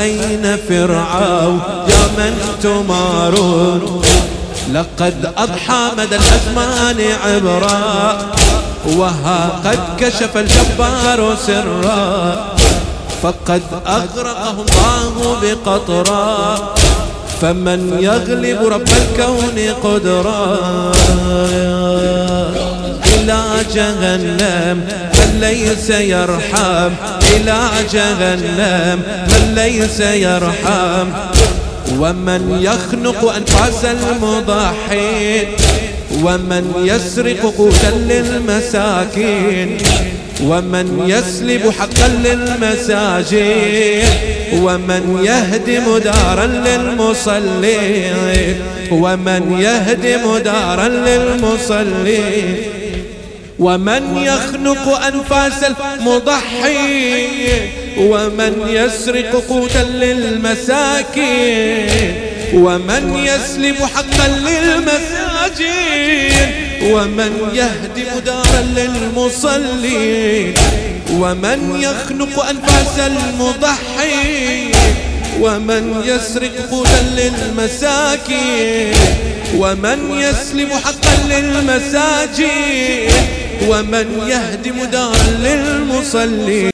فأين فرعون؟ يا من تمارون؟ لقد أضحى مدى الأزمان عبرا وها قد كشف الجبار سرا فقد أغرقهم الله بقطرا فمن يغلب رب الكون قدرا. جهنم من ليس يرحم؟ إلى جهنم من ليس يرحم؟ ومن يخنق أنفاس المضحين ومن يسرق قوتا للمساكين ومن يسلب حقا للمساجين ومن يهدم دارا للمصلين ومن يهدم دارا للمصلين. ومن يخنق أنفاس المضحين ومن يسرق قوتا للمساكين ومن يسلب حقا للمساجين ومن يهدم دارا للمصلين ومن يخنق أنفاس المضحين ومن يسرق قوتا للمساكين ومن يسلب حقا للمساجين. ومن يهدم دارا للمصلين.